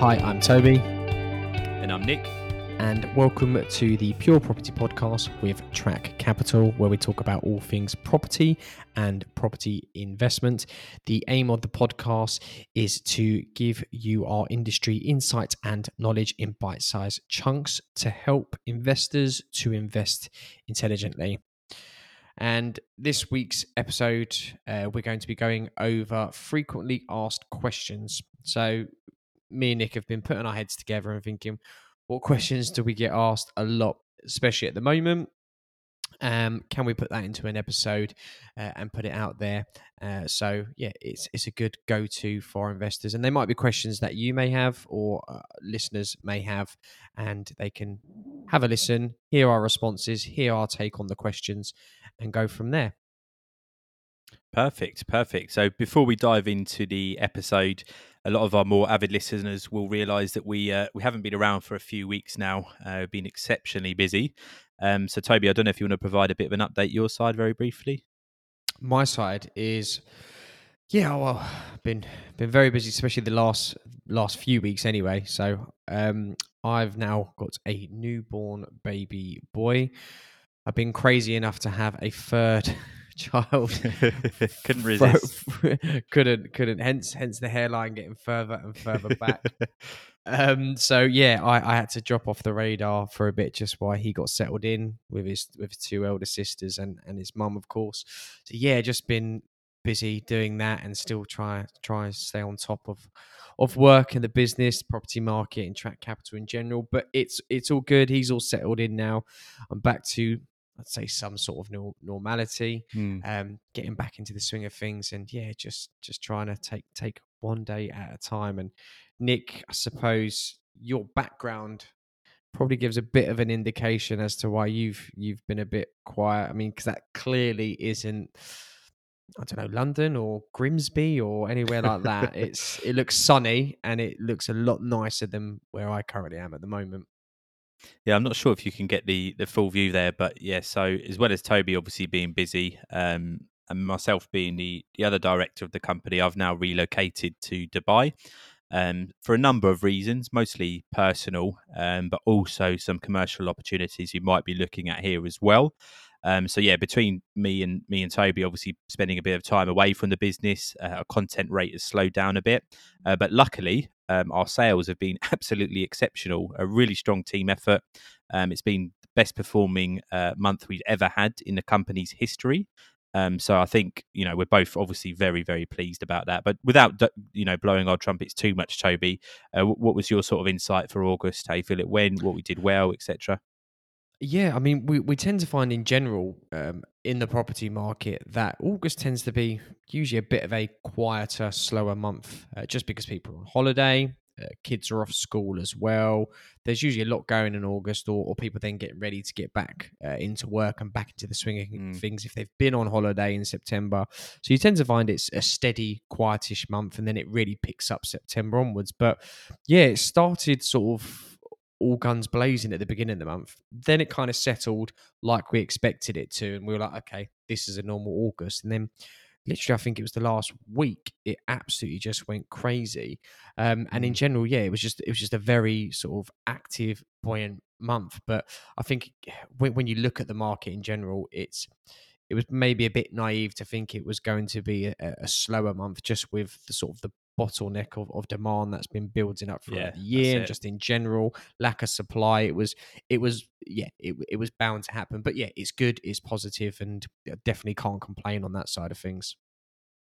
Hi, I'm Tobi. And I'm Nick. And welcome to the Pure Property Podcast with Track Capital, where we talk about all things property and property investment. The aim of the podcast is to give you our industry insights and knowledge in bite sized chunks to help investors to invest intelligently. And this week's episode, uh, we're going to be going over frequently asked questions. So, me and Nick have been putting our heads together and thinking, what questions do we get asked a lot, especially at the moment? Um, can we put that into an episode uh, and put it out there? Uh, so yeah, it's it's a good go to for investors, and they might be questions that you may have or uh, listeners may have, and they can have a listen, hear our responses, hear our take on the questions, and go from there. Perfect, perfect. So before we dive into the episode, a lot of our more avid listeners will realise that we uh, we haven't been around for a few weeks now. Uh, been exceptionally busy. Um, so Tobi, I don't know if you want to provide a bit of an update your side very briefly. My side is, yeah, well, been been very busy, especially the last last few weeks anyway. So um, I've now got a newborn baby boy. I've been crazy enough to have a third child. couldn't resist. couldn't couldn't. Hence hence the hairline getting further and further back. um. So yeah, I, I had to drop off the radar for a bit just while he got settled in with his with his two elder sisters and and his mum, of course. So yeah, just been busy doing that and still try try and stay on top of of work and the business, property market, and track capital in general. But it's it's all good. He's all settled in now. I'm back to I'd say some sort of no, normality, mm. um, getting back into the swing of things, and yeah, just just trying to take take one day at a time. And Nick, I suppose your background probably gives a bit of an indication as to why you've you've been a bit quiet. I mean, because that clearly isn't. I don't know London or Grimsby or anywhere like that. it's it looks sunny and it looks a lot nicer than where I currently am at the moment. Yeah, I'm not sure if you can get the the full view there, but yeah. So as well as Tobi obviously being busy, um, and myself being the the other director of the company, I've now relocated to Dubai. Um, for a number of reasons, mostly personal, um, but also some commercial opportunities we might be looking at here as well. Um, so yeah, between me and me and Tobi, obviously spending a bit of time away from the business, uh, our content rate has slowed down a bit. Uh, but luckily, um, our sales have been absolutely exceptional. A really strong team effort. Um, it's been the best performing uh, month we've ever had in the company's history. Um, so I think you know we're both obviously very very pleased about that. But without you know blowing our trumpets too much, Tobi, uh, what was your sort of insight for August? How you feel it went, what we did well, etc. Yeah, I mean, we, we tend to find in general um, in the property market that August tends to be usually a bit of a quieter, slower month, uh, just because people are on holiday, uh, kids are off school as well. There's usually a lot going in August, or, or people then get ready to get back uh, into work and back into the swing of mm. things if they've been on holiday in September. So you tend to find it's a steady, quietish month, and then it really picks up September onwards. But yeah, it started sort of all guns blazing at the beginning of the month. Then it kind of settled like we expected it to, and we were like, okay, this is a normal August. And then literally, I think it was the last week, it absolutely just went crazy. Um, and in mm. general, yeah, it was just it was just a very sort of active, buoyant month. But I think when, when you look at the market in general, it's it was maybe a bit naive to think it was going to be a, a, slower month just with the sort of the bottleneck of, of demand that's been building up throughout yeah, the year and just in general lack of supply it was it was yeah it, it was bound to happen but yeah it's good it's positive and definitely can't complain on that side of things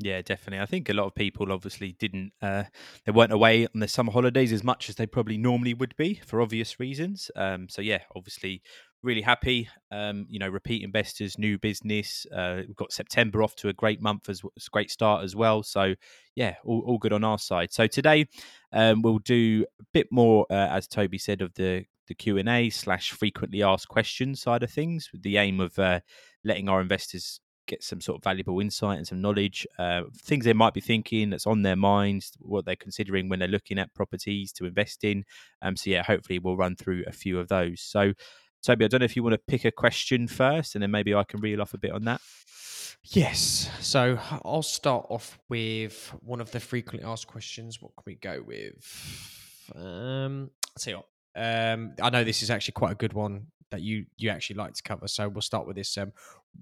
yeah, definitely. I think a lot of people obviously didn't, uh, they weren't away on the summer holidays as much as they probably normally would be for obvious reasons. Um, so, yeah, obviously really happy. Um, you know, repeat investors, new business. Uh, we've got September off to a great month as a great start as well. So yeah, all, all good on our side. So today um, we'll do a bit more, uh, as Tobi said, of the the Q and A slash frequently asked questions side of things, with the aim of uh, letting our investors get some sort of valuable insight and some knowledge, uh, things they might be thinking that's on their minds, what they're considering when they're looking at properties to invest in. Um, so yeah, hopefully we'll run through a few of those. So Tobi, I don't know if you want to pick a question first, and then maybe I can reel off a bit on that. Yes. So I'll start off with one of the frequently asked questions. What can we go with? Um, I'll. Um, I know this is actually quite a good one that you you actually like to cover. So we'll start with this. Um,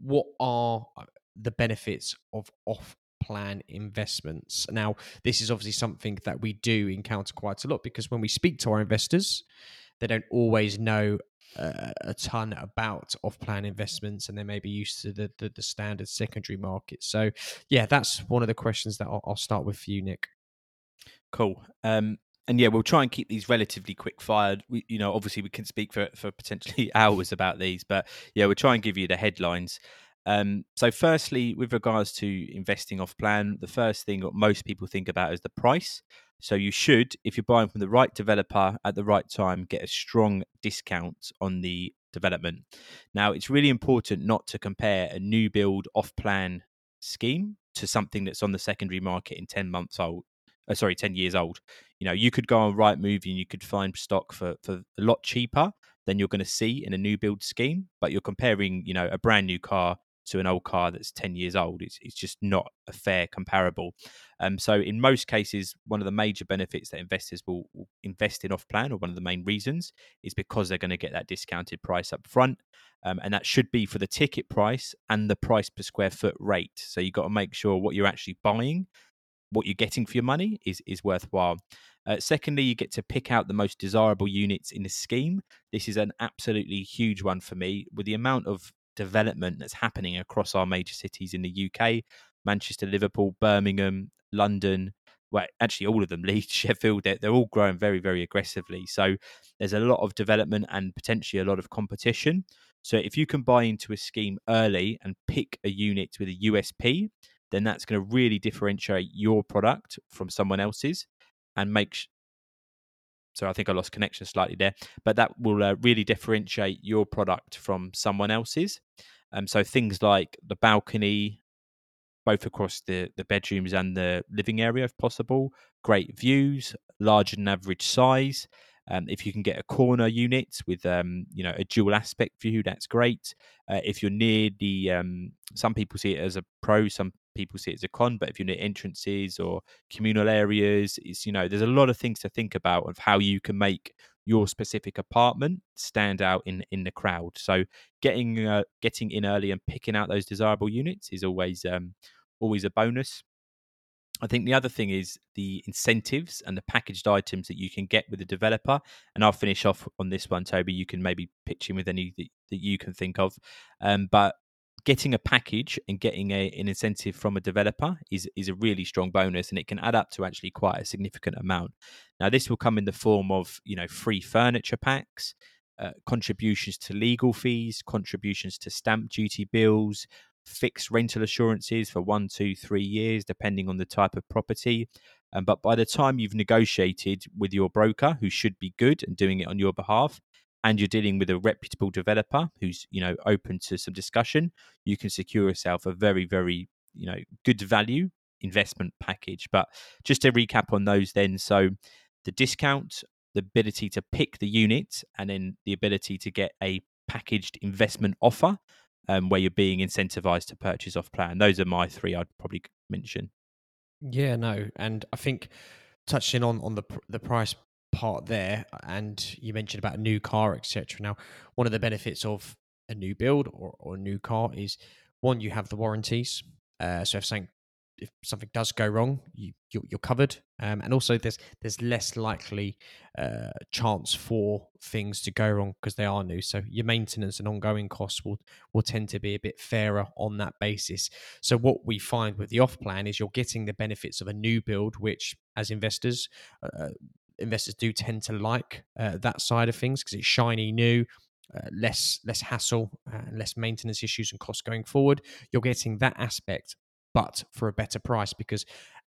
what are uh, the benefits of off plan investments? Now, this is obviously something that we do encounter quite a lot because when we speak to our investors, they don't always know uh, a ton about off-plan investments and they may be used to the, the, the standard secondary market so yeah that's one of the questions that i'll, I'll start with for you nick cool um, and yeah, we'll try and keep these relatively quick fired. We, you know, obviously we can speak for for potentially hours about these, but yeah, we'll try and give you the headlines. Um, so, firstly, with regards to investing off plan, the first thing that most people think about is the price. So, you should, if you're buying from the right developer at the right time, get a strong discount on the development. Now, it's really important not to compare a new build off plan scheme to something that's on the secondary market in 10 months old uh, sorry, 10 years old. You know, you could go on Rightmove and you could find stock for, for a lot cheaper than you're going to see in a new build scheme, but you're comparing, you know, a brand new car to an old car that's 10 years old. It's, it's just not a fair comparable. Um, so, in most cases, one of the major benefits that investors will, invest in off plan, or one of the main reasons, is because they're going to get that discounted price up front. Um, and that should be for the ticket price and the price per square foot rate. So, you've got to make sure what you're actually buying what you're getting for your money is is worthwhile. Uh, secondly, you get to pick out the most desirable units in the scheme. This is an absolutely huge one for me with the amount of development that's happening across our major cities in the UK Manchester, Liverpool, Birmingham, London. Well, actually, all of them, Leeds, Sheffield, they're, they're all growing very, very aggressively. So there's a lot of development and potentially a lot of competition. So if you can buy into a scheme early and pick a unit with a USP, then that's going to really differentiate your product from someone else's and make so I think I lost connection slightly there, but that will uh, really differentiate your product from someone else's. Um, so things like the balcony, both across the the bedrooms and the living area, if possible, great views, larger than average size. Um, if you can get a corner unit with um, you know a dual aspect view, that's great. Uh, if you're near the, um, some people see it as a pro, some people see it as a con. But if you're near entrances or communal areas, it's you know there's a lot of things to think about of how you can make your specific apartment stand out in in the crowd. So getting uh, getting in early and picking out those desirable units is always um, always a bonus. I think the other thing is the incentives and the packaged items that you can get with the developer. And I'll finish off on this one, Tobi. You can maybe pitch in with any that, that you can think of. Um, but getting a package and getting a, an incentive from a developer is is a really strong bonus, and it can add up to actually quite a significant amount. Now, this will come in the form of you know free furniture packs. Uh, contributions to legal fees, contributions to stamp duty bills, fixed rental assurances for one, two, three years, depending on the type of property. Um, but by the time you've negotiated with your broker, who should be good and doing it on your behalf, and you're dealing with a reputable developer who's you know open to some discussion, you can secure yourself a very, very you know good value investment package. But just to recap on those, then so the discount, the ability to pick the unit, and then the ability to get a packaged investment offer um, where you're being incentivized to purchase off plan. Those are my three I'd probably mention. Yeah, no, and I think touching on on the the price part there, and you mentioned about a new car, etc. Now, one of the benefits of a new build or, or a new car is one, you have the warranties. Uh, so if something if something does go wrong, you you're, you're covered, um, and also there's there's less likely uh, chance for things to go wrong because they are new. So your maintenance and ongoing costs will will tend to be a bit fairer on that basis. So what we find with the off plan is you're getting the benefits of a new build, which as investors. Uh, investors do tend to like uh, that side of things because it's shiny new uh, less less hassle uh, less maintenance issues and costs going forward. You're getting that aspect but for a better price because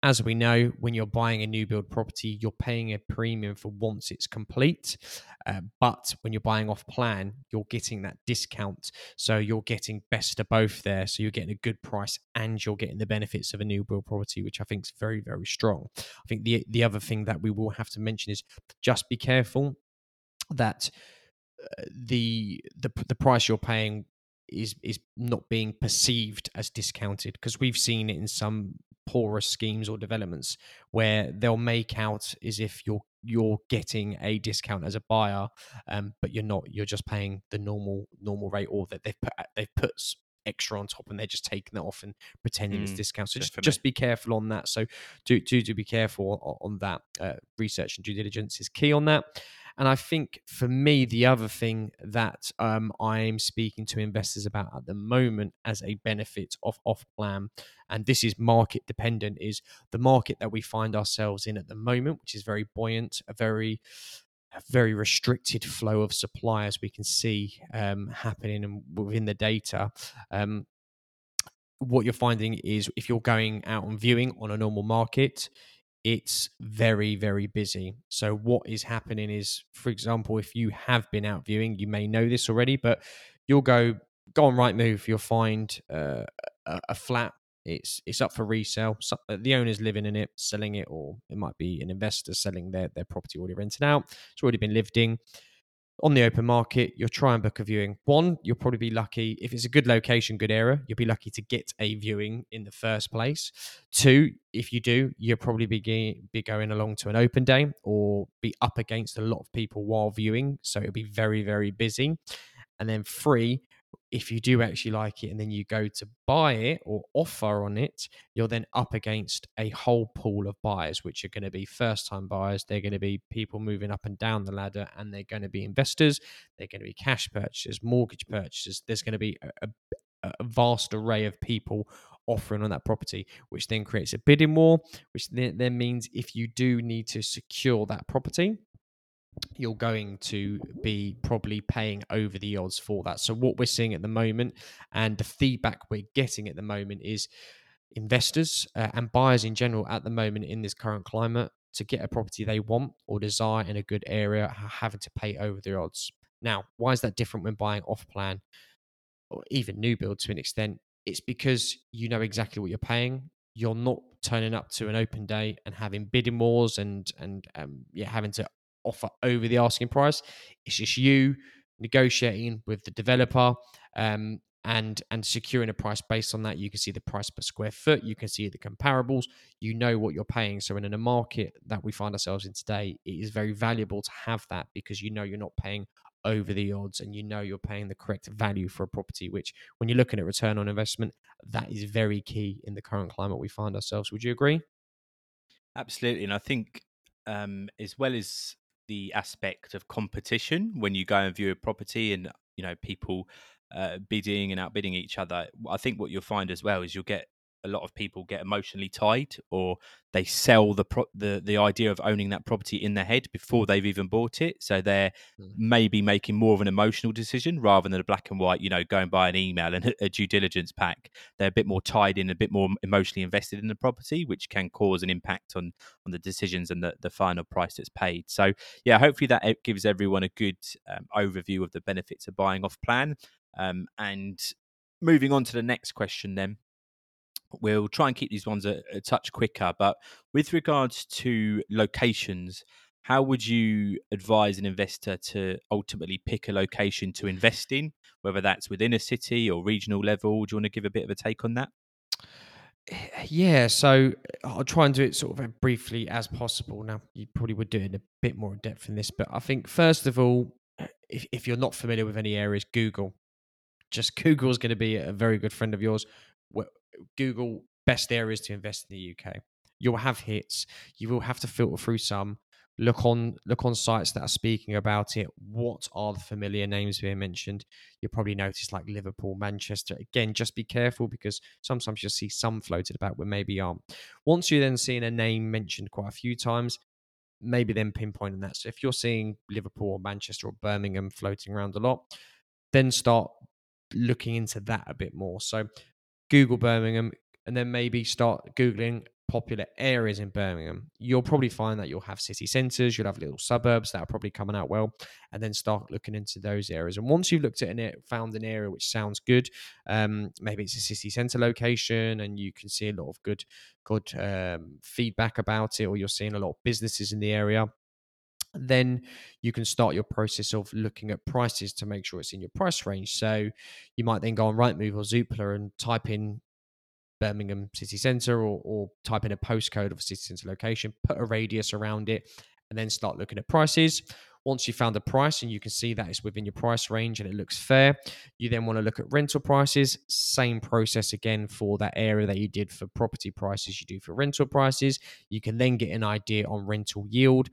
as we know when you're buying a new build property you're paying a premium for once it's complete. Uh, but when you're buying off plan you're getting that discount. So you're getting best of both there. So you're getting a good price and you're getting the benefits of a new build property which i think is very very strong. I think the the other thing that we will have to mention is just be careful that uh, the the the price you're paying is is not being perceived as discounted because we've seen it in some poorer schemes or developments where they'll make out as if you're you're getting a discount as a buyer, um, but you're not. You're just paying the normal normal rate, or that they've put they've put extra on top and they're just taking that off and pretending mm, it's discount. So just, just be careful on that. So do do do be careful on, on that. Uh, research and due diligence is key on that. And I think for me, the other thing that um, I'm speaking to investors about at the moment as a benefit of off plan, and this is market dependent, is the market that we find ourselves in at the moment, which is very buoyant, a very a very restricted flow of supply as we can see um, happening within the data. Um, what you're finding is if you're going out and viewing on a normal market, it's very very busy. So what is happening is for example if you have been out viewing you may know this already but you'll go go on Rightmove you'll find uh, a, a, flat. It's it's up for resale. So, uh, the owner's living in it selling it or it might be an investor selling their their property already rented out. It's already been lived in on the open market, you'll try and book a viewing. One, you'll probably be lucky if it's a good location, good area, you'll be lucky to get a viewing in the first place. Two, if you do, you'll probably be, be going along to an open day or be up against a lot of people while viewing. So it'll be very, very busy. And then three, if you do actually like it and then you go to buy it or offer on it, you're then up against a whole pool of buyers, which are going to be first time buyers. They're going to be people moving up and down the ladder, and they're going to be investors. They're going to be cash purchasers, mortgage purchasers. There's going to be a, a, a vast array of people offering on that property, which then creates a bidding war, which then, then means if you do need to secure that property, you're going to be probably paying over the odds for that. So, what we're seeing at the moment and the feedback we're getting at the moment is investors uh, and buyers in general at the moment in this current climate to get a property they want or desire in a good area are having to pay over the odds. Now, why is that different when buying off plan or even new build to an extent? It's because you know exactly what you're paying. You're not turning up to an open day and having bidding wars and and um, yeah having to offer over the asking price. It's just you negotiating with the developer um, and and securing a price based on that. You can see the price per square foot. You can see the comparables. You know what you're paying. So in a market that we find ourselves in today, it is very valuable to have that because you know you're not paying over the odds and you know you're paying the correct value for a property which when you're looking at return on investment that is very key in the current climate we find ourselves would you agree absolutely and i think um, as well as the aspect of competition when you go and view a property and you know people uh, bidding and outbidding each other. I think what you'll find as well is you'll get a lot of people get emotionally tied or they sell the pro- the the idea of owning that property in their head before they've even bought it. So they're mm. maybe making more of an emotional decision rather than a black and white you know going by an email and a due diligence pack. They're a bit more tied in a bit more emotionally invested in the property which can cause an impact on on the decisions and the, the final price that's paid. So yeah hopefully that gives everyone a good um, overview of the benefits of buying off plan. Um, and moving on to the next question then We'll try and keep these ones a, a touch quicker. But with regards to locations, how would you advise an investor to ultimately pick a location to invest in, whether that's within a city or regional level? Do you want to give a bit of a take on that? Eh, yeah, so I'll try and do it sort of as briefly as possible. Now, you probably would do it in a bit more depth in this, but I think first of all, eh, if, if you're not familiar with any areas, Google. Just Google is going to be a very good friend of yours. Google best areas to invest in the UK. You'll have hits. You will have to filter through some. Look on look on sites that are speaking about it. What are the familiar names being mentioned? You'll probably notice like Liverpool, Manchester. Again, just be careful because sometimes you'll see some floated about where maybe aren't. Once you're then seeing a name mentioned quite a few times, maybe then pinpointing that. So if you're seeing Liverpool or Manchester or Birmingham floating around a lot, then start looking into that a bit more. So Google Birmingham, and then maybe start Googling popular areas in Birmingham. You'll probably find that you'll have city centres, you'll have little suburbs that are probably coming out well, and then start looking into those areas. And once you've looked at it, found an area which sounds good, um, maybe it's a city centre location, and you can see a lot of good, good um, feedback about it, or you're seeing a lot of businesses in the area then you can start your process of looking at prices to make sure it's in your price range. So you might then go on Rightmove or Zoopla and type in Birmingham city centre or, or type in a postcode of a city centre location, put a radius around it, and then start looking at prices. Once you found a price and you can see that it's within your price range and it looks fair, you then want to look at rental prices. Same process again for that area that you did for property prices, you do for rental prices. You can then get an idea on rental yield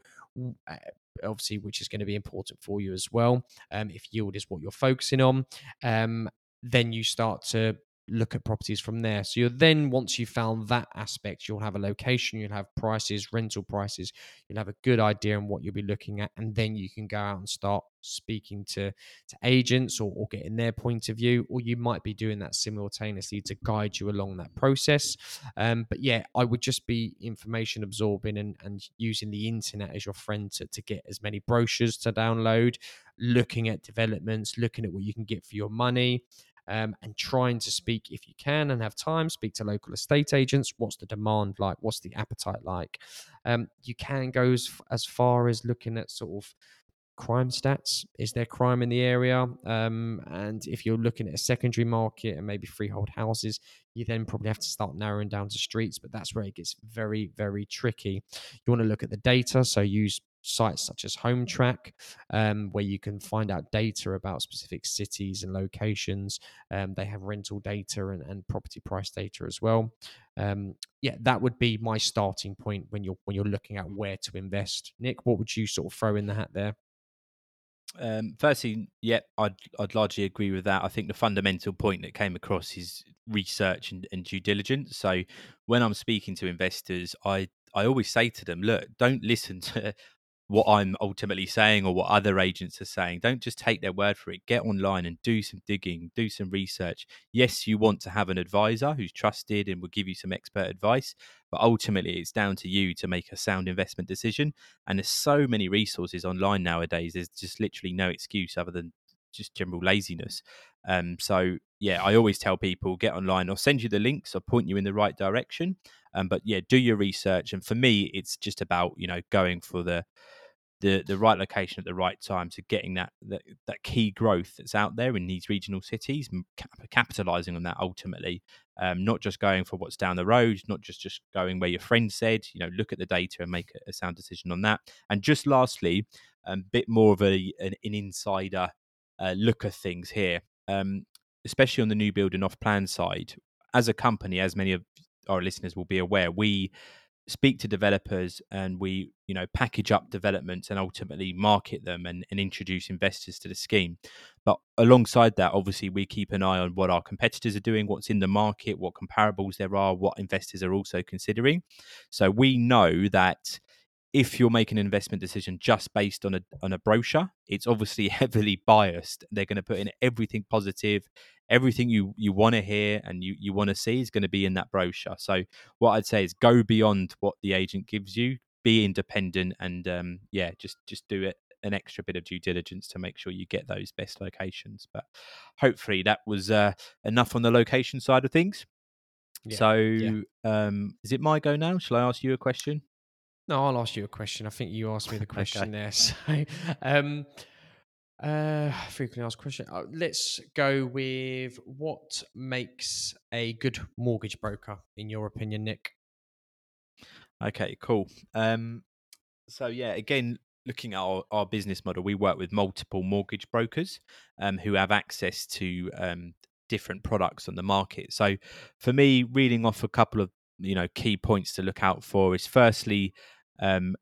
obviously, which is going to be important for you as well. Um, if yield is what you're focusing on, um, then you start to look at properties from there. So you're then, once you've found that aspect, you'll have a location, you'll have prices, rental prices, you'll have a good idea on what you'll be looking at, and then you can go out and start speaking to to agents or, or getting their point of view, or you might be doing that simultaneously to guide you along that process. Um, but yeah, I would just be information absorbing and, and using the internet as your friend to, to get as many brochures to download, looking at developments, looking at what you can get for your money um, and trying to speak, if you can and have time, speak to local estate agents. What's the demand like? What's the appetite like? Um, you can go as, as far as looking at sort of crime stats. Is there crime in the area? Um, and if you're looking at a secondary market and maybe freehold houses, you then probably have to start narrowing down to streets. But that's where it gets very, very tricky. You want to look at the data, so use sites such as Hometrack, um, where you can find out data about specific cities and locations. Um, they have rental data and, and, property price data as well. Um, yeah, that would be my starting point when you're when you're looking at where to invest. Nick, what would you sort of throw in the hat there? Um, firstly, yeah, I'd I'd largely agree with that. I think the fundamental point that came across is research and, and due diligence. So when I'm speaking to investors, I I always say to them, look, don't listen to what I'm ultimately saying or what other agents are saying. Don't just take their word for it. Get online and do some digging, do some research. Yes, you want to have an advisor who's trusted and will give you some expert advice, but ultimately it's down to you to make a sound investment decision. And there's so many resources online nowadays. There's just literally no excuse other than just general laziness. Um, so yeah, I always tell people get online. I'll send you the links. I'll point you in the right direction. Um, but yeah, do your research. And for me, it's just about you know going for the the the right location at the right time to getting that that, that key growth that's out there in these regional cities, cap- capitalizing on that ultimately, um, not just going for what's down the road, not just just going where your friend said. You know, look at the data and make a, a sound decision on that. And just lastly, a um, bit more of a an, an insider uh, look at things here, um, especially on the new build and off plan side. As a company, as many of our listeners will be aware, we speak to developers and we you know package up developments and ultimately market them and, and, introduce investors to the scheme but alongside that obviously we keep an eye on what our competitors are doing what's in the market what comparables there are what investors are also considering so we know that if you're making an investment decision just based on a on a brochure, it's obviously heavily biased. They're going to put in everything positive, everything you you want to hear and you you want to see is going to be in that brochure. So what I'd say is go beyond what the agent gives you, be independent, and um, yeah, just just do it an extra bit of due diligence to make sure you get those best locations. But hopefully that was uh, enough on the location side of things. Yeah, so, yeah. Um, is it my go now? Shall I ask you a question? No, I'll ask you a question. I think you asked me the question okay. there. So, um, uh, frequently asked question. Uh, let's go with what makes a good mortgage broker, in your opinion, Nick? Okay, cool. Um, so yeah, again, looking at our, our business model, we work with multiple mortgage brokers um, who have access to um, different products on the market. So, for me, reading off a couple of you know key points to look out for is firstly um,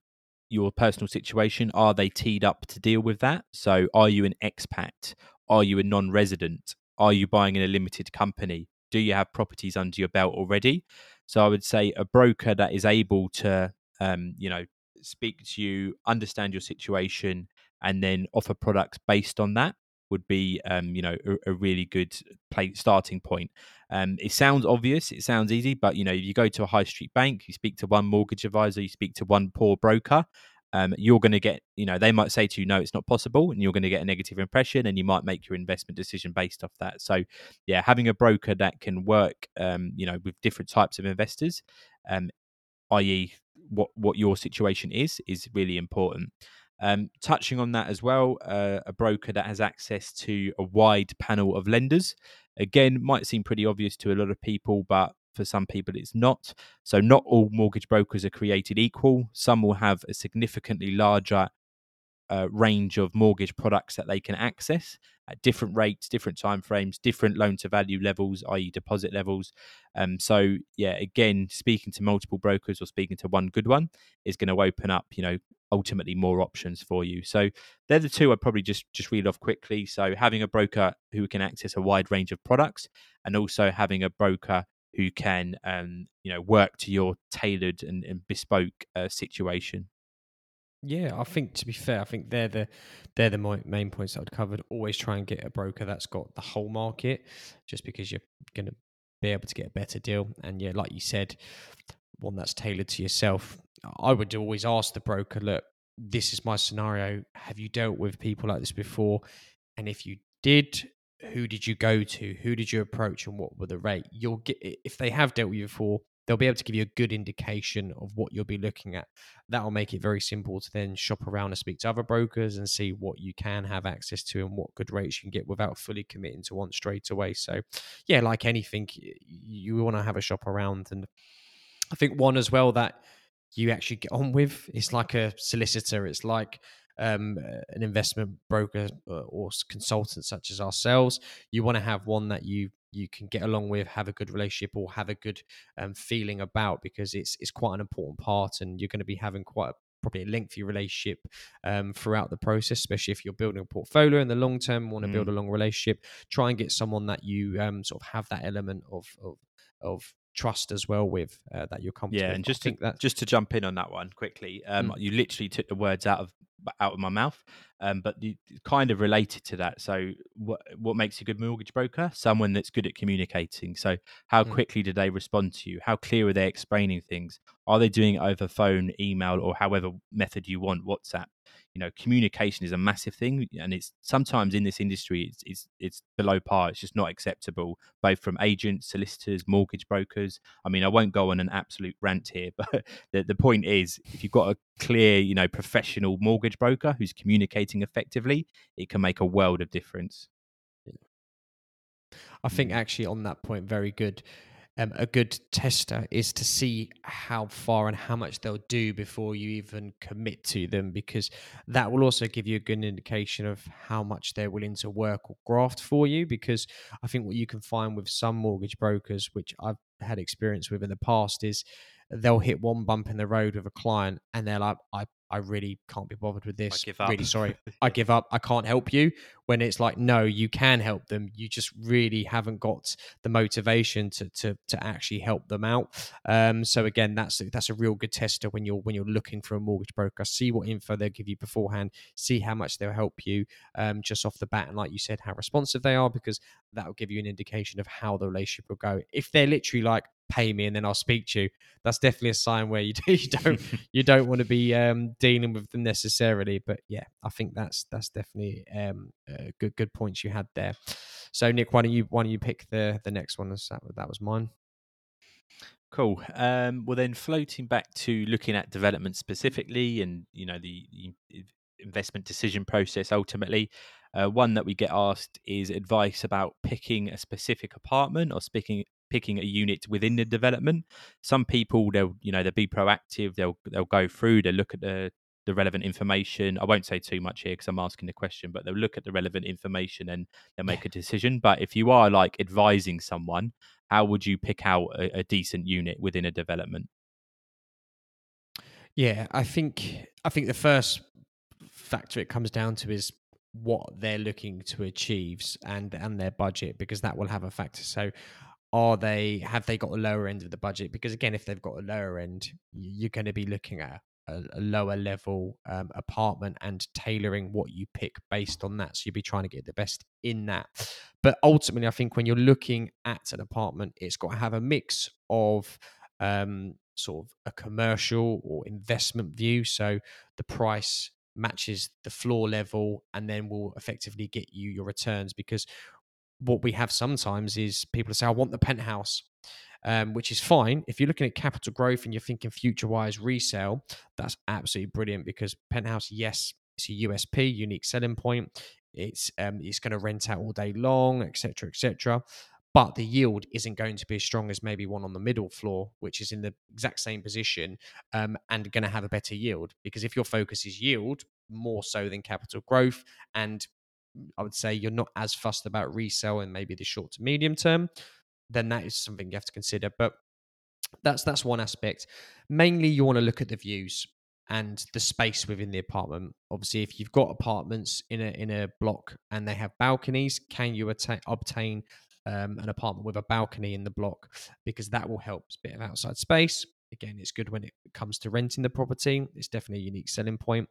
your personal situation. Are they teed up to deal with that? So, are you an expat? Are you a non resident? Are you buying in a limited company? Do you have properties under your belt already? So, I would say a broker that is able to, um, you know, speak to you, understand your situation, and then offer products based on that would be, um, you know, a, a really good play, starting point. Um, it sounds obvious, it sounds easy, but you know, if you go to a high street bank, you speak to one mortgage advisor, you speak to one poor broker. Um, you're going to get, you know, they might say to you, no, it's not possible, and you're going to get a negative impression, and you might make your investment decision based off that. So, yeah, having a broker that can work, um, you know, with different types of investors, um, i.e., what what your situation is, is really important. Um, touching on that as well, uh, a broker that has access to a wide panel of lenders. Again, might seem pretty obvious to a lot of people, but for some people it's not. So not all mortgage brokers are created equal. Some will have a significantly larger uh, range of mortgage products that they can access at different rates, different timeframes, different loan to value levels, i.e., deposit levels. Um, so yeah, again, speaking to multiple brokers or speaking to one good one is going to open up, you know, ultimately more options for you. So they're the two I'd probably just just read off quickly. So having a broker who can access a wide range of products, and also having a broker who can, um, you know, work to your tailored and, and bespoke uh, situation. Yeah, I think to be fair, I think they're the they're the main points that I've covered. Always try and get a broker that's got the whole market, just because you're going to be able to get a better deal. And yeah, like you said, one that's tailored to yourself. I would always ask the broker, look, this is my scenario. Have you dealt with people like this before? And if you did, who did you go to? Who did you approach, and what were the rate? You'll get if they have dealt with you before they'll be able to give you a good indication of what you'll be looking at. That will make it very simple to then shop around and speak to other brokers and see what you can have access to and what good rates you can get without fully committing to one straight away. So, yeah, like anything, you want to have a shop around. And I think one as well that you actually get on with is like a solicitor. It's like um, an investment broker uh, or consultant such as ourselves. You want to have one that you you can get along with, have a good relationship, or have a good um, feeling about because it's it's quite an important part, and you're going to be having quite a, probably a lengthy relationship um, throughout the process, especially if you're building a portfolio in the long term, want to mm. build a long relationship. Try and get someone that you um, sort of have that element of of, of trust as well with uh, that you're comfortable. Yeah, and just to, that just to jump in on that one quickly, um, mm. you literally took the words out of out of my mouth. Um, but the, kind of related to that. So, what what makes a good mortgage broker? Someone that's good at communicating. So, how mm. quickly do they respond to you? How clear are they explaining things? Are they doing it over phone, email, or however method you want? WhatsApp you know communication is a massive thing and it's sometimes in this industry it's it's, it's below par it's just not acceptable both from agents solicitors mortgage brokers. I mean i won't go on an absolute rant here but the, the point is if you've got a clear you know professional mortgage broker who's communicating effectively it can make a world of difference. I think mm. actually on that point, very good um, a good tester is to see how far and how much they'll do before you even commit to them, because that will also give you a good indication of how much they're willing to work or graft for you. Because I think what you can find with some mortgage brokers, which I've had experience with in the past, is they'll hit one bump in the road with a client and they're like, I I really can't be bothered with this. Really sorry. I give up. I can't help you. When it's like, no, you can help them. You just really haven't got the motivation to to to actually help them out. Um, so again, that's that's a real good tester when you're when you're looking for a mortgage broker. See what info they'll give you beforehand. See how much they'll help you um, just off the bat, and like you said, how responsive they are because that will give you an indication of how the relationship will go. If they're literally like, pay me and then I'll speak to you. That's definitely a sign where you, do, you don't you don't want to be um, dealing with them necessarily. But yeah, I think that's that's definitely um, uh, good good points you had there. So Nick, why don't you why don't you pick the the next one? That that was mine. Cool. Um, well, then floating back to looking at development specifically, and you know the, the investment decision process ultimately. Uh, one that we get asked is advice about picking a specific apartment or picking picking a unit within the development. Some people they'll you know they'll be proactive. They'll they'll go through. They'll look at the the relevant information. I won't say too much here because I'm asking the question, but they'll look at the relevant information and they'll make a decision. But if you are like advising someone, how would you pick out a, a decent unit within a development? Yeah, I think I think the first factor it comes down to is what they're looking to achieve and and their budget because that will have a factor. So are they have they got a lower end of the budget? Because again if they've got a lower end you're going to be looking at a, a lower level um, apartment and tailoring what you pick based on that. So you'll be trying to get the best in that. But ultimately i think when you're looking at an apartment it's got to have a mix of um, sort of a commercial or investment view. So the price matches the floor level and then will effectively get you your returns because what we have sometimes is people say, I want the penthouse. Um, which is fine. If you're looking at capital growth and you're thinking future wise resale, that's absolutely brilliant because penthouse, yes, it's a USP, unique selling point. It's um, it's going to rent out all day long, etc., etc. but the yield isn't going to be as strong as maybe one on the middle floor, which is in the exact same position um, and going to have a better yield. Because if your focus is yield more so than capital growth, and I would say you're not as fussed about resale in maybe the short to medium term, then that is something you have to consider. But that's that's one aspect. Mainly, you want to look at the views and the space within the apartment. Obviously, if you've got apartments in a in a block and they have balconies, can you atta- obtain um, an apartment with a balcony in the block? Because that will help a bit of outside space. Again, it's good when it comes to renting the property. It's definitely a unique selling point.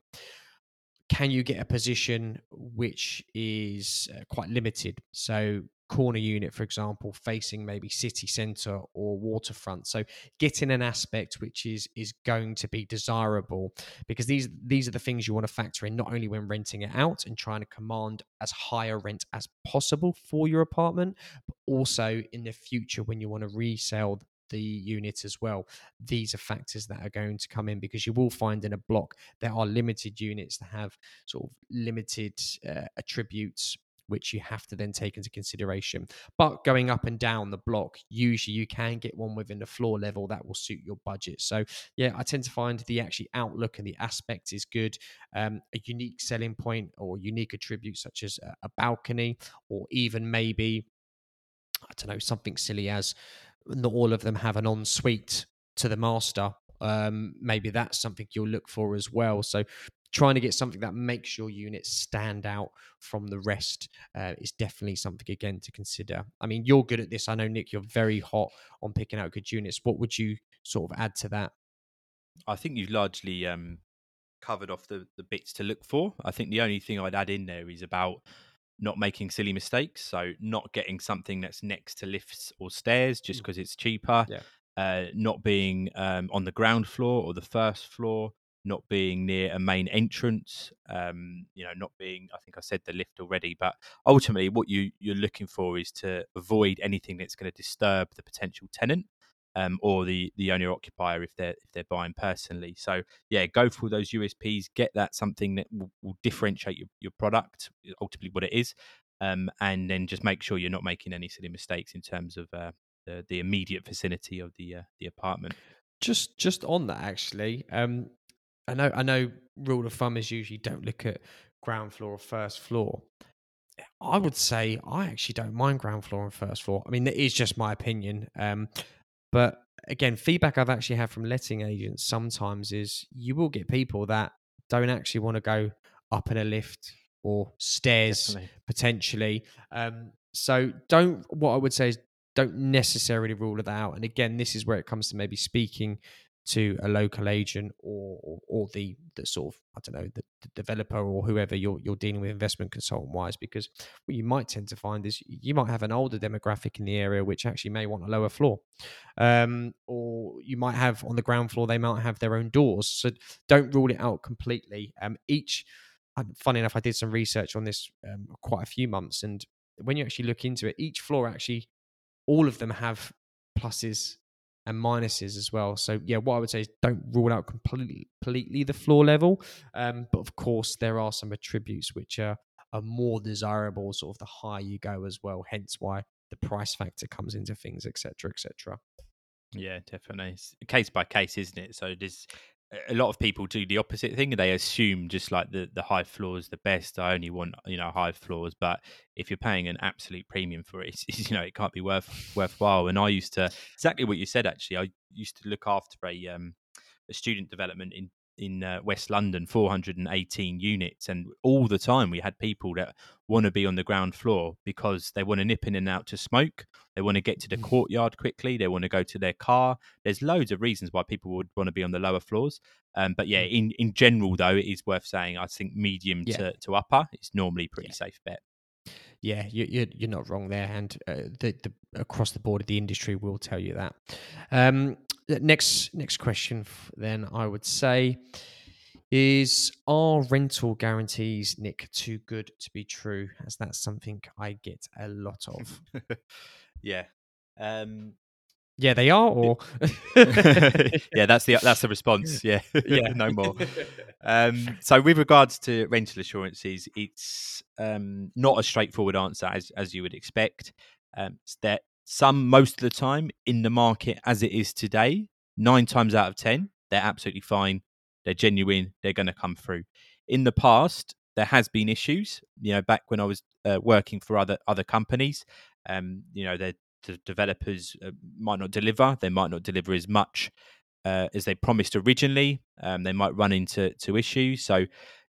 Can you get a position which is uh, quite limited? So corner unit, for example, facing maybe city centre or waterfront. So getting an aspect which is is going to be desirable because these these are the things you want to factor in not only when renting it out and trying to command as high a rent as possible for your apartment, but also in the future when you want to resell the unit as well. These are factors that are going to come in because you will find in a block there are limited units that have sort of limited uh, attributes which you have to then take into consideration. But going up and down the block, usually you can get one within the floor level that will suit your budget. So, yeah, I tend to find the actually outlook and the aspect is good. Um, a unique selling point or unique attribute, such as a, a balcony, or even maybe, I don't know, something silly as not all of them have an ensuite to the master um, maybe that's something you'll look for as well. So trying to get something that makes your unit stand out from the rest uh, is definitely something again to consider. I mean, you're good at this. I know Nick, you're very hot on picking out good units. What would you sort of add to that? I think you've largely um, covered off the, the bits to look for. I think the only thing I'd add in there is about not making silly mistakes. So not getting something that's next to lifts or stairs just because mm. it's cheaper. Yeah. Uh, not being um, on the ground floor or the first floor not being near a main entrance, um, you know, not being, I think I said the lift already, but ultimately what you, you're looking for is to avoid anything that's going to disturb the potential tenant. Um, or the the owner occupier if they're if they're buying personally. So yeah, go for those USPs. Get that something that will, will differentiate your, your product, ultimately what it is, um, and then just make sure you're not making any silly mistakes in terms of uh, the the immediate vicinity of the uh, the apartment. Just just on that actually, um, I know I know rule of thumb is usually don't look at ground floor or first floor. I would say I actually don't mind ground floor and first floor. I mean, that is just my opinion. Um, but again, feedback I've actually had from letting agents sometimes is you will get people that don't actually want to go up in a lift or stairs Definitely. potentially. Um, so don't. What I would say is don't necessarily rule it out. And again, this is where it comes to maybe speaking to a local agent or or, the the sort of I don't know the, the, developer or whoever you're you're dealing with investment consultant wise because what you might tend to find is you might have an older demographic in the area which actually may want a lower floor um, or you might have on the ground floor they might have their own doors. So don't rule it out completely. Um, each funny enough I did some research on this um, quite a few months and when you actually look into it each floor actually all of them have pluses and minuses as well. So yeah, what I would say is don't rule out completely, completely the floor level, um, but of course there are some attributes which are are more desirable, sort of the higher you go as well. Hence why the price factor comes into things, etc., etc. Yeah, definitely. It's case by case, isn't it? So there's a lot of people do the opposite thing. They assume just like the the high floors the best. I only want you know high floors, but if you're paying an absolute premium for it, you know it can't be worth worthwhile. And I used to exactly what you said. Actually, I used to look after a um, a student development in in uh, West London, 418 units, and all the time we had people that want to be on the ground floor because they want to nip in and out to smoke. They want to get to the mm. courtyard quickly. They want to go to their car. There's loads of reasons why people would want to be on the lower floors. Um, but yeah, mm. in in general though, it is worth saying. I think medium yeah. to, to upper is normally pretty yeah. safe bet. Yeah, you, you're you're not wrong there, and uh, the, the across the board of the industry will tell you that. Um, next next question then I would say is are rental guarantees Nick too good to be true? As that's something I get a lot of. Yeah. Um yeah they are or? yeah that's the that's the response. Yeah. Yeah no more. Um so with regards to rental assurances it's um not a straightforward answer as as you would expect. Um that some most of the time in the market as it is today, nine times out of 10, they're absolutely fine. They're genuine. They're going to come through. In the past, there has been issues. You know, back when I was uh, working for other other companies, um, you know, the developers uh, might not deliver. They might not deliver as much uh, as they promised originally. Um, they might run into to issues. So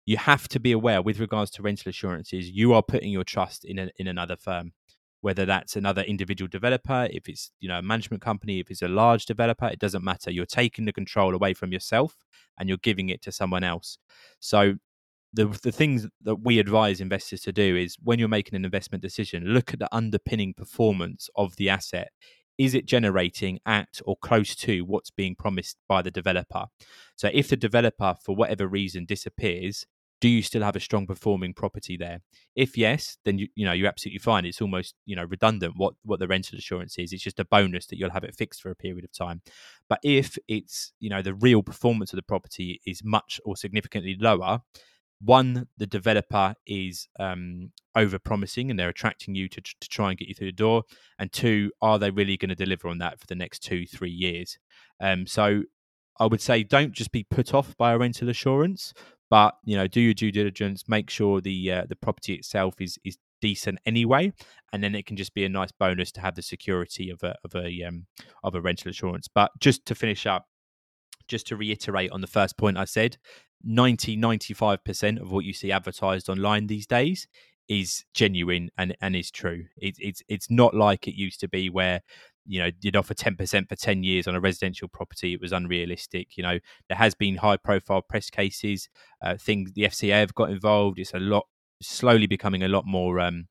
you have to be aware with regards to rental assurances. You are putting your trust in a, in another firm whether that's another individual developer, if it's you know a management company, if it's a large developer, it doesn't matter. You're taking the control away from yourself and you're giving it to someone else. So the the things that we advise investors to do is when you're making an investment decision, look at the underpinning performance of the asset. Is it generating at or close to what's being promised by the developer? So if the developer, for whatever reason, disappears, do you still have a strong performing property there? If yes then you you know you're absolutely fine. It's almost you know redundant what what the rental assurance is. It's just a bonus that you'll have it fixed for a period of time. But if it's you know the real performance of the property is much or significantly lower one the developer is um, over promising and they're attracting you to, to try and get you through the door and two are they really going to deliver on that for the next two three years? Um, so I would say don't just be put off by a rental assurance, but you know, do your due diligence. Make sure the uh, the property itself is is decent anyway, and then it can just be a nice bonus to have the security of a of a um, of a rental insurance. But just to finish up, just to reiterate on the first point I said, 90 95% of what you see advertised online these days is genuine and and is true. It, it's it's not like it used to be where you know you'd offer 10% for 10 years on a residential property it was unrealistic you know. There has been high profile press cases uh, things the fca have got involved it's a lot slowly becoming a lot more um,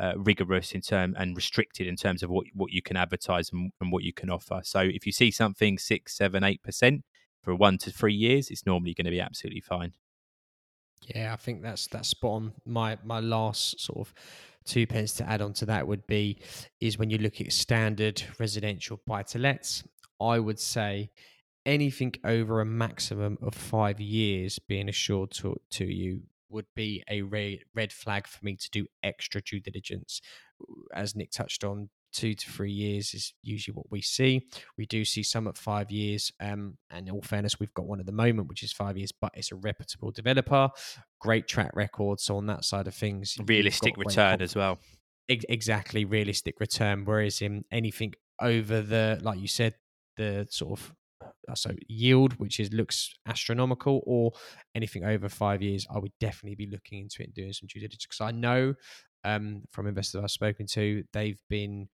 uh, rigorous in term and restricted in terms of what what you can advertise and, and what you can offer. So if you see something six seven eight percent for one to three years it's normally going to be absolutely fine. Yeah, I think that's that's spot on. My my last sort of two pence to add on to that would be is when you look at standard residential buy to lets, I would say anything over a maximum of five years being assured to, to you would be a red, red flag for me to do extra due diligence. As Nick touched on, two to three years is usually what we see. We do see some at five years. Um, and in all fairness, we've got one at the moment, which is five years, but it's a reputable developer, great track record. So on that side of things, realistic return as well. Exactly, realistic return. Whereas in anything over the, like you said, the sort of uh, so yield, which is looks astronomical, or anything over five years, I would definitely be looking into it and doing some due diligence because I know um, from investors I've spoken to, they've been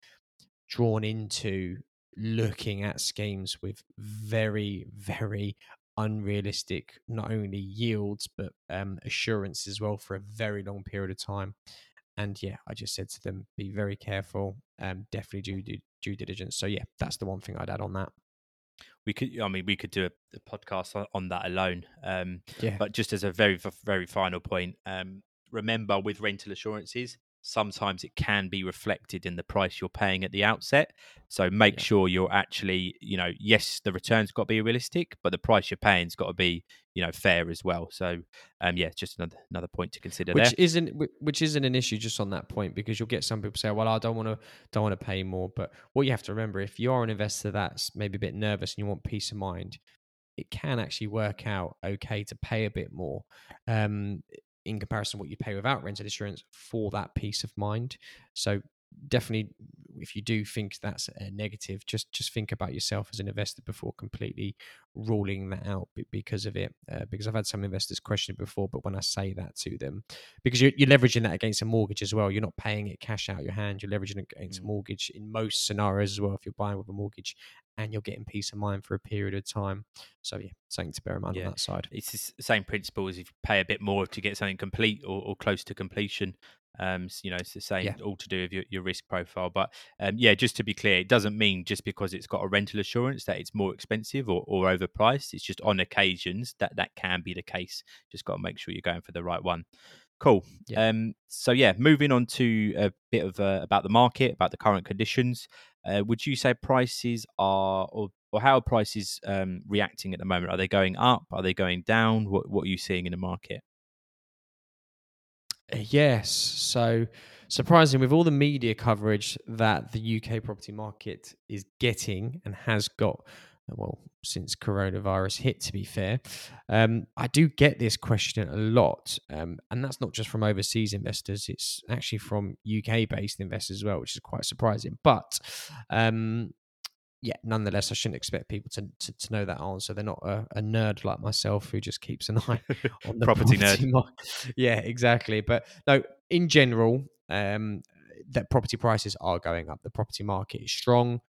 drawn into looking at schemes with very, very unrealistic not only yields but um, assurance as well for a very long period of time. And yeah, I just said to them, be very careful. Um, definitely do due, due diligence. So yeah, that's the one thing I'd add on that we could i mean we could do a, a podcast on, on, that alone um yeah. but just as a very very final point um remember with rental assurances, sometimes it can be reflected in the price you're paying at the outset. So make yeah. sure you're actually, you know, yes, the return's got to be realistic, but the price you're paying's got to be, you know, fair as well. So, um, yeah, just another another point to consider. Which isn't which isn't an issue just on that point because you'll get some people say, well, I don't want to don't want to pay more. But what you have to remember, if you're an investor that's maybe a bit nervous and you want peace of mind, it can actually work out okay to pay a bit more. Um, in comparison to what you pay without rented insurance for that peace of mind. So definitely if you do think that's a negative just just think about yourself as an investor before completely ruling that out because of it uh, because i've had some investors question it before but when i say that to them because you're, you're, leveraging that against a mortgage as well you're not paying it cash out your hand you're leveraging it against mm. a mortgage in most scenarios as well if you're buying with a mortgage and you're getting peace of mind for a period of time so yeah something to bear in mind yeah. on that side it's the same principle as if you pay a bit more to get something complete or, or close to completion um, you know, it's the same, yeah. all to do with your, your risk profile. But um, yeah, just to be clear, it doesn't mean just because it's got a rental assurance that it's more expensive or, or overpriced. It's just on occasions that that can be the case. Just got to make sure you're going for the right one. Cool. Yeah. Um, so yeah, moving on to a bit of uh, about the market, about the current conditions. Uh, would you say prices are, or or how are prices um, reacting at the moment? Are they going up? Are they going down? What what are you seeing in the market? Yes. So surprising with all the media coverage that the UK property market is getting and has got, well, since coronavirus hit, to be fair, um, I do get this question a lot. Um, and that's not just from overseas investors, it's actually from UK based investors as well, which is quite surprising. But um, yeah, nonetheless, I shouldn't expect people to, to, to know that answer. They're not a, a, nerd like myself who just keeps an eye on the property, property nerd. Market. Yeah, exactly. But no, in general, um, that property prices are going up. The property market is strong.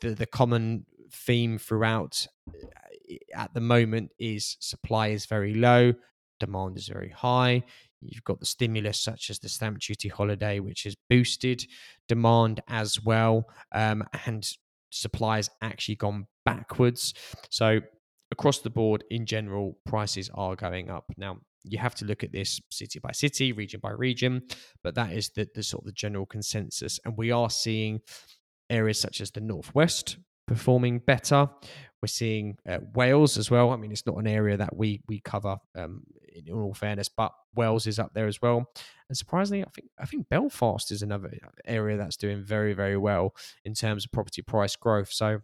The the common theme throughout uh, at the moment is supply is very low, demand is very high. You've got the stimulus such as the stamp duty holiday, which has boosted demand as well, um, and supply has actually gone backwards. So across the board, in general, prices are going up. Now, you have to look at this city by city, region by region, but that is the, the sort of the general consensus. And we are seeing areas such as the northwest performing better. We're seeing uh, Wales as well. I mean, it's not an area that we we cover um, in all fairness, but Wales is up there as well. And surprisingly, I think I think Belfast is another area that's doing very very well in terms of property price growth. So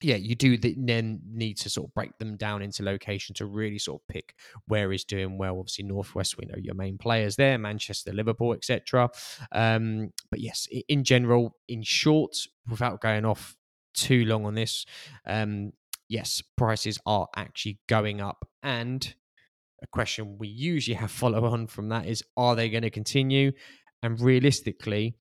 yeah, you do then need to sort of break them down into location to really sort of pick where is doing well. Obviously, Northwest, we know your main players there, Manchester, Liverpool, etc. Um, but yes, in general, in short, without going off too long on this, um, yes, prices are actually going up. And a question we usually have follow on from that is, are they going to continue? And realistically,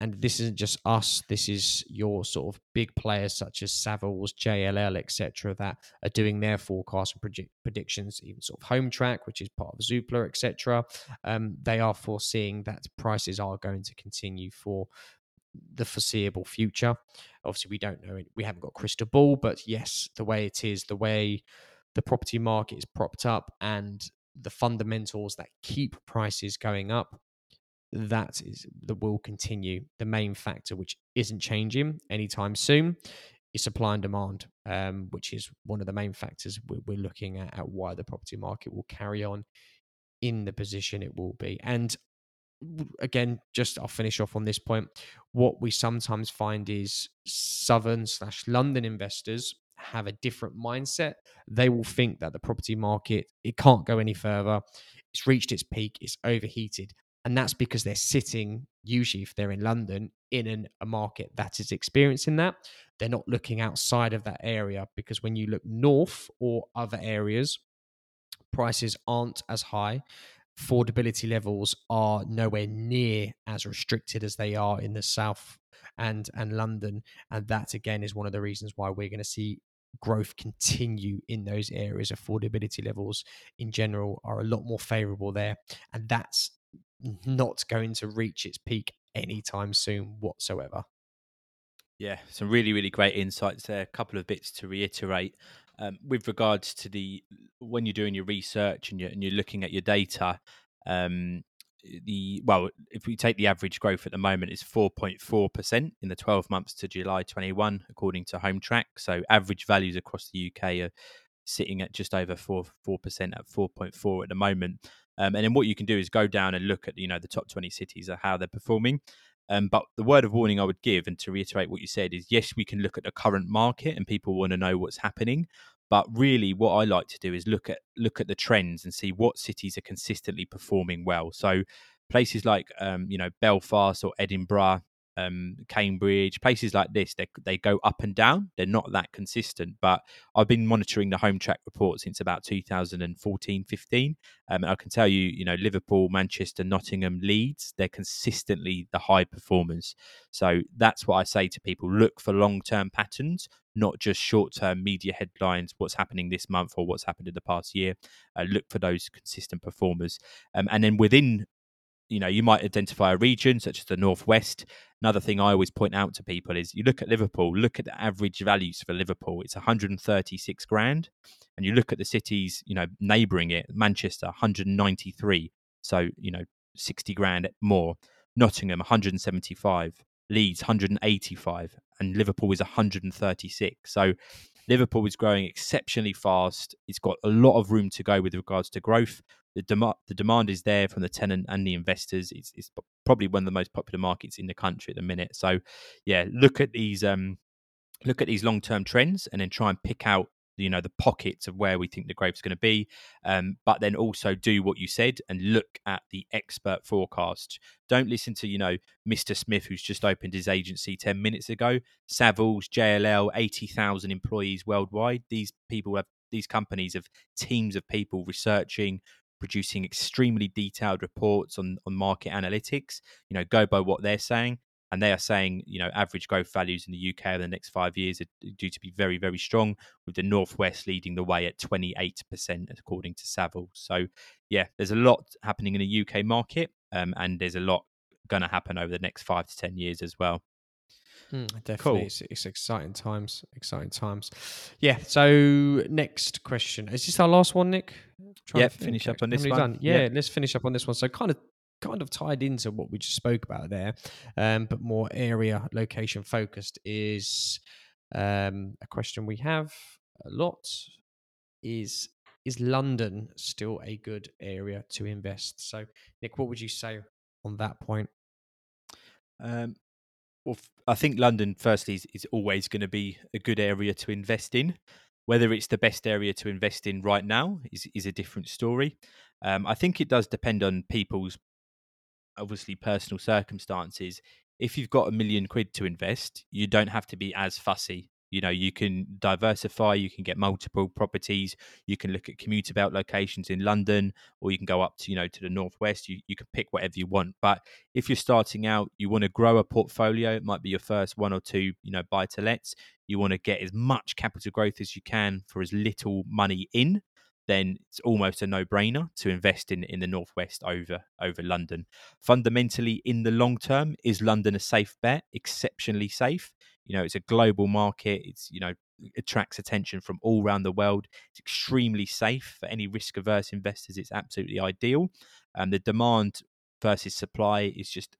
and this isn't just us this is your sort of big players such as savills jll etc that are doing their forecasts and predict- predictions even sort of Hometrack, which is part of zoopla etc um, they are foreseeing that prices are going to continue for the foreseeable future obviously we don't know we haven't got crystal ball but yes the way it is the way the property market is propped up and the fundamentals that keep prices going up that is that will continue. The main factor, which isn't changing anytime soon, is supply and demand, um, which is one of the main factors we're, looking at, at why the property market will carry on in the position it will be. And again, just I'll finish off on this point. What we sometimes find is southern slash London investors have a different mindset. They will think that the property market it can't go any further. It's reached its peak. It's overheated. And that's because they're sitting, usually, if they're in London, in an, a market that is experiencing that. They're not looking outside of that area because when you look north or other areas, prices aren't as high. Affordability levels are nowhere near as restricted as they are in the south and and London, and that again is one of the reasons why we're going to see growth continue in those areas. Affordability levels in general are a lot more favorable there, and that's not going to reach its peak anytime soon whatsoever. Yeah, some really, really great insights there. A couple of bits to reiterate. Um, with regards to the when you're doing your research and you're, and you're looking at your data, um, the well, if we take the average growth at the moment is 4.4% in the 12 months to July 21, according to Hometrack. So average values across the UK are sitting at just over four four percent at 4.4 at the moment. Um, and then what you can do is go down and look at you know the top 20 cities and how they're performing. Um, but the word of warning I would give, and to reiterate what you said, is yes, we can look at the current market and people want to know what's happening. But really, what I like to do is look at look at the trends and see what cities are consistently performing well. So places like um, you know Belfast or Edinburgh, um, Cambridge, places like this, they they go up and down. They're not that consistent. But I've been monitoring the Hometrack report since about 2014, 15. Um, and I can tell you, you know, Liverpool, Manchester, Nottingham, Leeds, they're consistently the high performers. So that's what I say to people: look for long term patterns, not just short term media headlines. What's happening this month or what's happened in the past year? Uh, look for those consistent performers, um, and then within you know, you might identify a region such as the Northwest. Another thing I always point out to people is you look at Liverpool, look at the average values for Liverpool, it's 136 grand. And you look at the cities, you know, neighbouring it, Manchester, 193. So, you know, 60 grand more. Nottingham, 175. Leeds, 185. And Liverpool is 136. So Liverpool is growing exceptionally fast. It's got a lot of room to go with regards to growth. The, dem- the demand is there from the tenant and the investors. It's, it's probably one of the most popular markets in the country at the minute. So, yeah, look at these um, look at these long term trends and then try and pick out you know the pockets of where we think the growth is going to be um, but then also do what you said and look at the expert forecast. Don't listen to you know mr smith who's just opened his agency 10 minutes ago. Savills jll 80000 employees worldwide. These people have these companies have teams of people researching producing extremely detailed reports on on market analytics. You know go by what they're saying and they are saying you know average growth values in the UK over the next five years are due to be very very strong, with the northwest leading the way at 28% according to Savills. So yeah, there's a lot happening in the UK market, um, and there's a lot going to happen over the next five to ten years as well. Mm, definitely, cool. it's, it's, exciting times. Exciting times. Yeah. So next question is this our last one, Nick? Yeah. Finish up on this one. Yeah, yeah, let's finish up on this one. So kind of kind of tied into what we just spoke about there, um, but more area location focused is um, a question we have a lot. Is is London still a good area to invest? So, Nick, what would you say on that point? Um, well, I think London, firstly, is, is always going to be a good area to invest in. Whether it's the best area to invest in right now is is a different story. Um, I think it does depend on people's obviously personal circumstances, if you've got a million quid to invest, you don't have to be as fussy. You know, you can diversify, you can get multiple properties, you can look at commuter belt locations in London, or you can go up to, you know, to the northwest. You you can pick whatever you want. But if you're starting out, you want to grow a portfolio, it might be your first one or two, you know, buy to lets. You want to get as much capital growth as you can for as little money in then it's almost a no-brainer to invest in in the northwest over over London. Fundamentally, in the long term, is London a safe bet? Exceptionally safe. You know, it's a global market. It's you know attracts attention from all around the world. It's extremely safe for any risk-averse investors. It's absolutely ideal. And the demand versus supply is just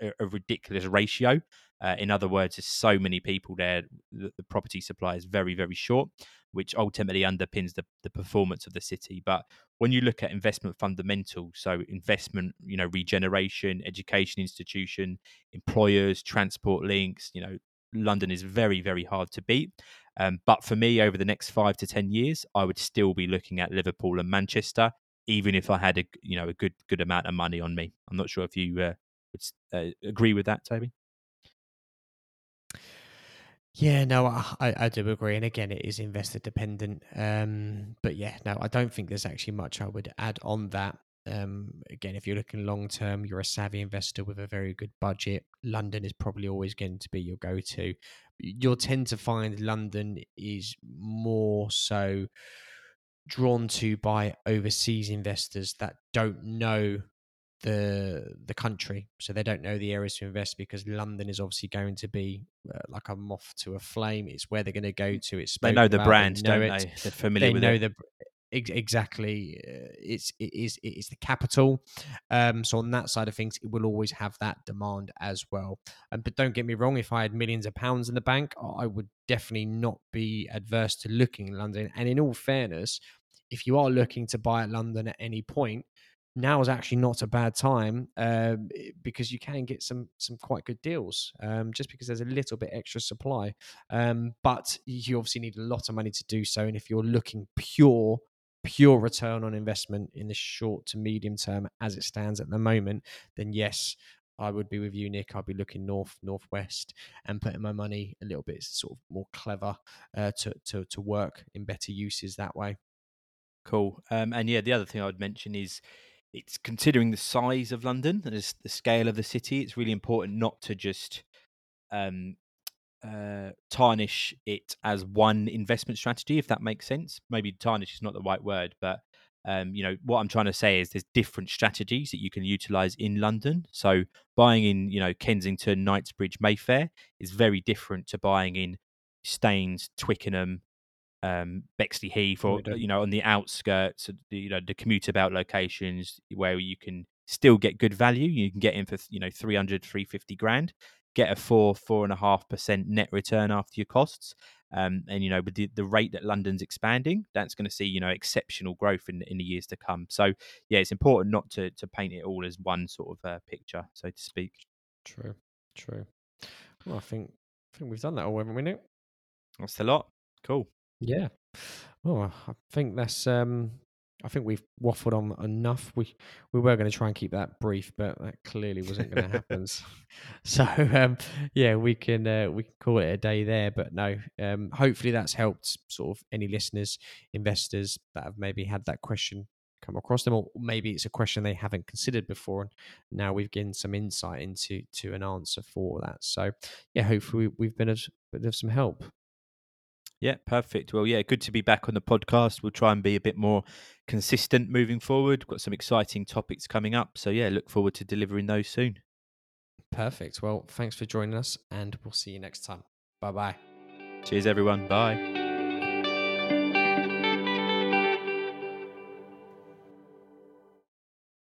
a, ridiculous ratio. Uh, in other words, there's so many people there. The, the property supply is very, very short which ultimately underpins the, the performance of the city. But when you look at investment fundamentals, so investment, you know, regeneration, education institution, employers, transport links, you know, London is very, very hard to beat. Um, but for me, over the next five to ten years, I would still be looking at Liverpool and Manchester, even if I had a you know a good good amount of money on me. I'm not sure if you uh, would uh, agree with that, Tobi. Yeah, no, I, I do agree. And again, it is investor dependent. Um, but yeah, no, I don't think there's actually much I would add on that. Um, again, if you're looking long term, you're a savvy investor with a very good budget. London is probably always going to be your go to. You'll tend to find London is more so drawn to by overseas investors that don't know the the country, so they don't know the areas to invest because London is obviously going to be uh, like a moth to a flame. It's where they're going to go to. It's they know the brand, they know don't it. they? They're familiar they with know it. The, exactly uh, it's it is it is the capital um so on that side of things it will always have that demand as well um, but don't get me wrong if i had millions of pounds in the bank i would definitely not be adverse to looking in london and in all fairness if you are looking to buy at london at any point now is actually not a bad time um, because you can get some some quite good deals um, just because there's a little bit extra supply. Um, but you obviously need a lot of money to do so, and if you're looking pure pure return on investment in the short to medium term as it stands at the moment, then yes. I would be with you, Nick. I'd be looking north, northwest, and putting my money a little bit sort of more clever uh, to to to work in better uses that way. Cool. Um, and yeah, the other thing I would mention is it's considering the size of London and the scale of the city. It's really important not to just um, uh, tarnish it as one investment strategy, if that makes sense. Maybe tarnish is not the right word, but um, you know what I'm trying to say is there's different strategies that you can utilize in London. So buying in, you know, Kensington, Knightsbridge, Mayfair is very different to buying in Staines, Twickenham, um, Bexleyheath, or you know, on the outskirts, of the, you know, the commuter belt locations where you can still get good value. You can get in for you know 300, 350 grand, get a four, four and a half percent net return after your costs. Um, and you know, with the, the rate that London's expanding, that's going to see you know exceptional growth in in the years to come. So yeah, it's important not to to paint it all as one sort of uh, picture, so to speak. True, true. Well, I think I think we've done that all, haven't we, Nick? That's a lot. Cool. Yeah. Well, I think that's um I think we've waffled on enough. We we were going to try and keep that brief, but that clearly wasn't going to happen. so um, yeah, we can uh, we can call it a day there. But no, um, hopefully that's helped sort of any listeners, investors that have maybe had that question come across them, or maybe it's a question they haven't considered before, and now we've given some insight into to an answer for that. So yeah, hopefully we've been of, been of some help. Yeah, perfect. Well, yeah, good to be back on the podcast. We'll try and be a bit more consistent moving forward. Got some exciting topics coming up. So, yeah, look forward to delivering those soon. Perfect. Well, thanks for joining us, and we'll see you next time. Bye bye. Cheers, everyone. Bye.